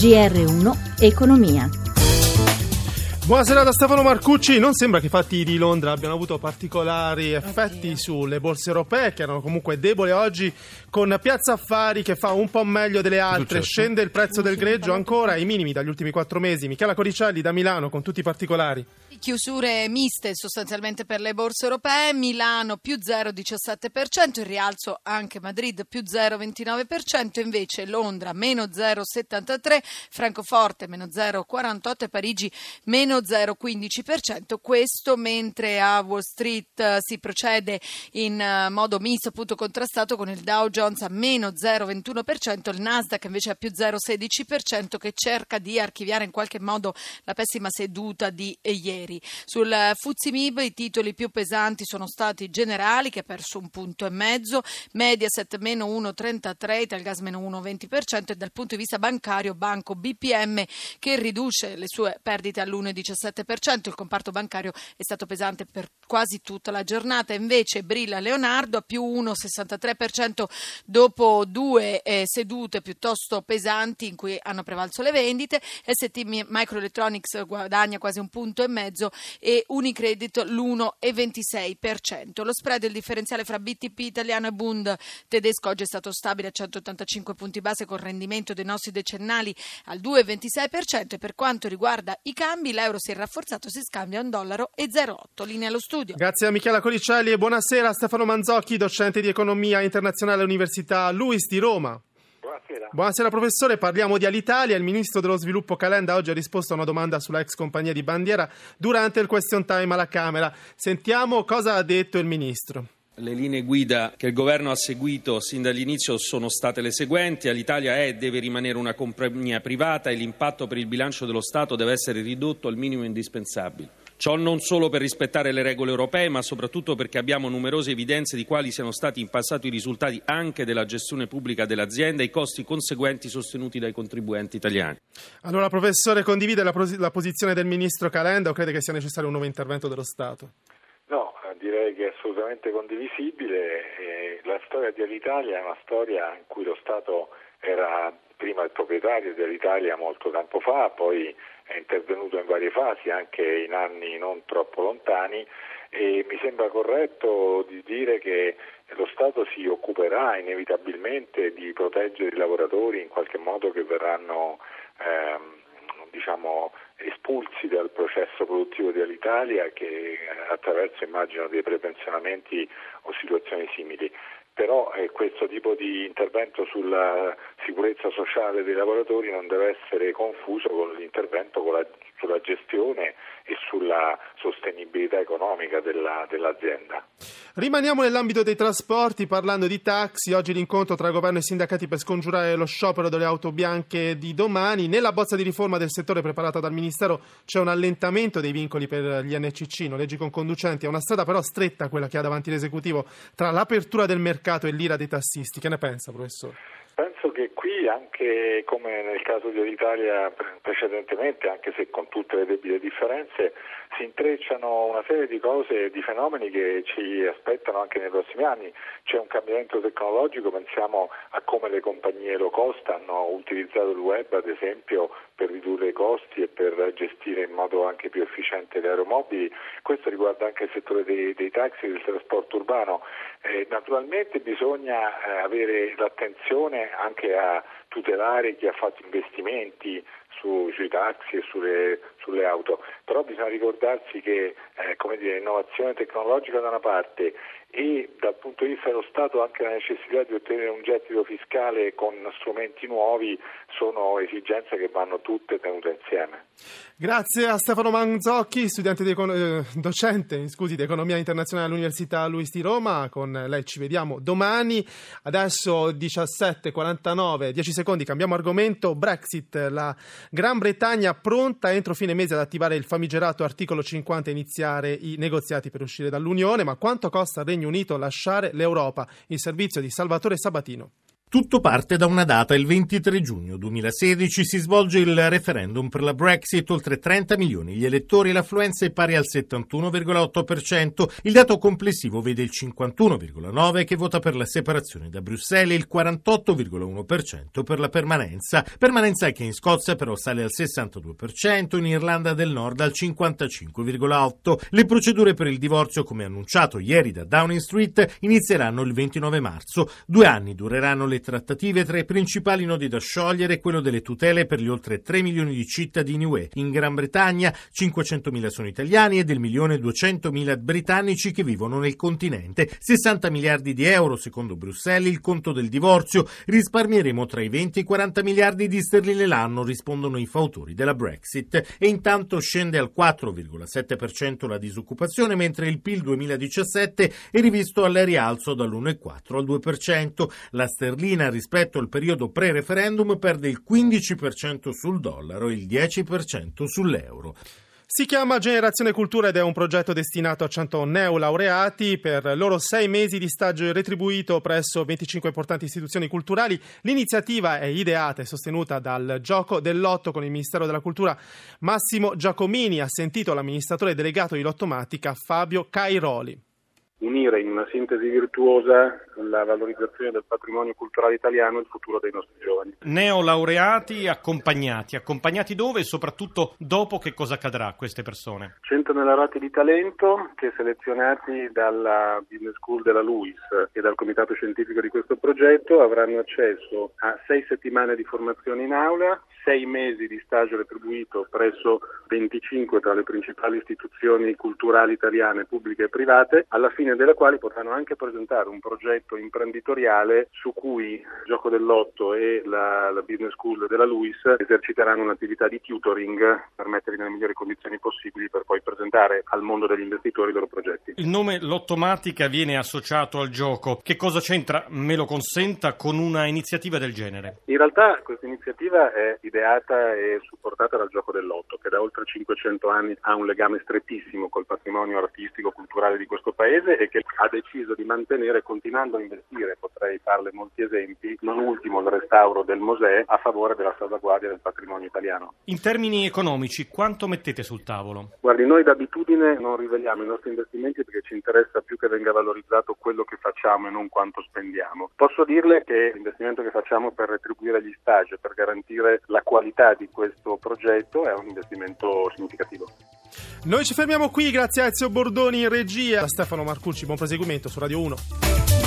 GR1 Economia. Buonasera da Stefano Marcucci. Non sembra che i fatti di Londra abbiano avuto particolari effetti sulle borse europee, che erano comunque deboli oggi, con Piazza Affari che fa un po' meglio delle altre. Scende il prezzo del greggio ancora ai minimi dagli ultimi quattro mesi. Michela Coricelli da Milano con tutti i particolari. Chiusure miste sostanzialmente per le borse europee, Milano più 0,17%, il rialzo anche Madrid più 0,29%, invece Londra meno 0,73%, Francoforte meno 0,48% e Parigi meno 0,15%. Questo mentre a Wall Street eh, si procede in eh, modo misto, appunto contrastato con il Dow Jones a meno 0,21%, il Nasdaq invece a più 0,16% che cerca di archiviare in qualche modo la pessima seduta di ieri ieri. Sul Fuzimib i titoli più pesanti sono stati Generali che ha perso un punto e mezzo, Mediaset meno 1,33, Italgas meno 1,20% e dal punto di vista bancario Banco BPM che riduce le sue perdite all'1,17%. Il comparto bancario è stato pesante per quasi tutta la giornata, invece Brilla Leonardo a più 1,63% dopo due eh, sedute piuttosto pesanti in cui hanno prevalso le vendite, ST Microelectronics guadagna quasi un punto e mezzo e Unicredit l'1,26%. Lo spread del differenziale fra BTP italiano e Bund tedesco oggi è stato stabile a 185 punti base con rendimento dei nostri decennali al 2,26% e per quanto riguarda i cambi l'euro si è rafforzato, si scambia un dollaro e 0,8. Linea allo studio. Grazie a Michela Colicelli e buonasera a Stefano Manzocchi, docente di economia internazionale all'Università Luis di Roma. Buonasera. Buonasera professore, parliamo di Alitalia. Il ministro dello sviluppo Calenda oggi ha risposto a una domanda sulla ex compagnia di bandiera durante il question time alla Camera. Sentiamo cosa ha detto il ministro. Le linee guida che il governo ha seguito sin dall'inizio sono state le seguenti. Alitalia è e deve rimanere una compagnia privata e l'impatto per il bilancio dello Stato deve essere ridotto al minimo indispensabile. Ciò non solo per rispettare le regole europee, ma soprattutto perché abbiamo numerose evidenze di quali siano stati in passato i risultati anche della gestione pubblica dell'azienda e i costi conseguenti sostenuti dai contribuenti italiani. Allora, professore, condivide la, pos- la posizione del ministro Calenda o crede che sia necessario un nuovo intervento dello Stato? Direi che è assolutamente condivisibile. la storia di Alitalia è una storia in cui lo Stato era prima il proprietario dell'Italia molto tempo fa, poi è intervenuto in varie fasi, anche in anni non troppo lontani e mi sembra corretto di dire che lo Stato si occuperà inevitabilmente di proteggere i lavoratori in qualche modo che verranno ehm, diciamo, espulsi dal processo produttivo dell'Italia che attraverso immagino dei prepensionamenti o situazioni simili. Però eh, questo tipo di intervento sulla sicurezza sociale dei lavoratori non deve essere confuso con l'intervento con la, sulla gestione e sulla sostenibilità economica della, dell'azienda. Rimaniamo nell'ambito dei trasporti parlando di taxi. Oggi l'incontro tra governo e sindacati per scongiurare lo sciopero delle auto bianche di domani. Nella bozza di riforma del settore preparata dal Ministero c'è un allentamento dei vincoli per gli NCC, noleggi con conducenti. È una strada però stretta quella che ha davanti l'esecutivo tra l'apertura del mercato e l'ira dei tassisti. Che ne pensa, professore? Penso che qui, anche come nel caso dell'Italia precedentemente, anche se con tutte le debite differenze, si intrecciano una serie di cose e di fenomeni che ci aspettano anche nei prossimi anni. C'è un cambiamento tecnologico, pensiamo a come le compagnie low cost hanno utilizzato il web, ad esempio, per ridurre i costi e per gestire in modo anche più efficiente le aeromobili. Questo riguarda anche il settore dei, dei taxi e del trasporto urbano. Eh, naturalmente bisogna eh, avere l'attenzione anche a tutelare chi ha fatto investimenti su, sui taxi e sulle, sulle, auto, però bisogna ricordarsi che eh, dire, innovazione tecnologica da una parte e dal punto di vista dello Stato anche la necessità di ottenere un gettito fiscale con strumenti nuovi sono esigenze che vanno tutte tenute insieme. Grazie a Stefano Manzocchi, studente di eh, docente scusi, di economia internazionale all'Università Luis di Roma. Con lei ci vediamo domani. Adesso 17.49, 10 secondi, cambiamo argomento. Brexit, la Gran Bretagna pronta entro fine mese ad attivare il famigerato articolo 50 e iniziare i negoziati per uscire dall'Unione. Ma quanto costa al Regno Unito lasciare l'Europa? Il servizio di Salvatore Sabatino. Tutto parte da una data, il 23 giugno 2016 si svolge il referendum per la Brexit, oltre 30 milioni gli elettori, l'affluenza è pari al 71,8%, il dato complessivo vede il 51,9% che vota per la separazione da Bruxelles e il 48,1% per la permanenza, permanenza che in Scozia però sale al 62%, in Irlanda del Nord al 55,8%. Le procedure per il divorzio, come annunciato ieri da Downing Street, inizieranno il 29 marzo, due anni dureranno le trattative tra i principali nodi da sciogliere quello delle tutele per gli oltre 3 milioni di cittadini UE. In Gran Bretagna 500.000 sono italiani e del milione 200.000 britannici che vivono nel continente. 60 miliardi di euro, secondo Bruxelles, il conto del divorzio. Risparmieremo tra i 20 e i 40 miliardi di sterline l'anno, rispondono i fautori della Brexit. E intanto scende al 4,7% la disoccupazione, mentre il PIL 2017 è rivisto al rialzo dall'1,4 al 2%. La sterlina sterlina rispetto al periodo pre-referendum perde il 15% sul dollaro e il 10% sull'euro. Si chiama Generazione Cultura ed è un progetto destinato a 100 neolaureati per loro sei mesi di staggio retribuito presso 25 importanti istituzioni culturali. L'iniziativa è ideata e sostenuta dal Gioco del Lotto con il Ministero della Cultura. Massimo Giacomini ha sentito l'amministratore delegato di Lottomatica Fabio Cairoli unire in una sintesi virtuosa la valorizzazione del patrimonio culturale italiano e il futuro dei nostri giovani. Neolaureati accompagnati, accompagnati dove e soprattutto dopo che cosa accadrà a queste persone? 100 neolaureati di talento che selezionati dalla Business School della LUIS e dal comitato scientifico di questo progetto avranno accesso a sei settimane di formazione in aula, sei mesi di stage retribuito presso 25 tra le principali istituzioni culturali italiane pubbliche e private, alla fine della quali potranno anche presentare un progetto imprenditoriale su cui Gioco dell'Otto e la, la Business School della LUIS eserciteranno un'attività di tutoring per metterli nelle migliori condizioni possibili per poi presentare al mondo degli investitori i loro progetti. Il nome Lottomatica viene associato al gioco. Che cosa c'entra, me lo consenta, con una iniziativa del genere? In realtà questa iniziativa è ideata e supportata dal Gioco dell'Otto, che da oltre 500 anni ha un legame strettissimo col patrimonio artistico culturale di questo paese e che ha deciso di mantenere continuando a investire, potrei farle molti esempi, non ultimo il restauro del Mosè a favore della salvaguardia del patrimonio italiano. In termini economici, quanto mettete sul tavolo? Guardi, noi d'abitudine non riveliamo i nostri investimenti perché ci interessa più che venga valorizzato quello che facciamo e non quanto spendiamo. Posso dirle che l'investimento che facciamo per retribuire gli stage, per garantire la qualità di questo progetto è un investimento significativo. Noi ci fermiamo qui, grazie a Ezio Bordoni in regia, a Stefano Marcucci, buon proseguimento su Radio 1.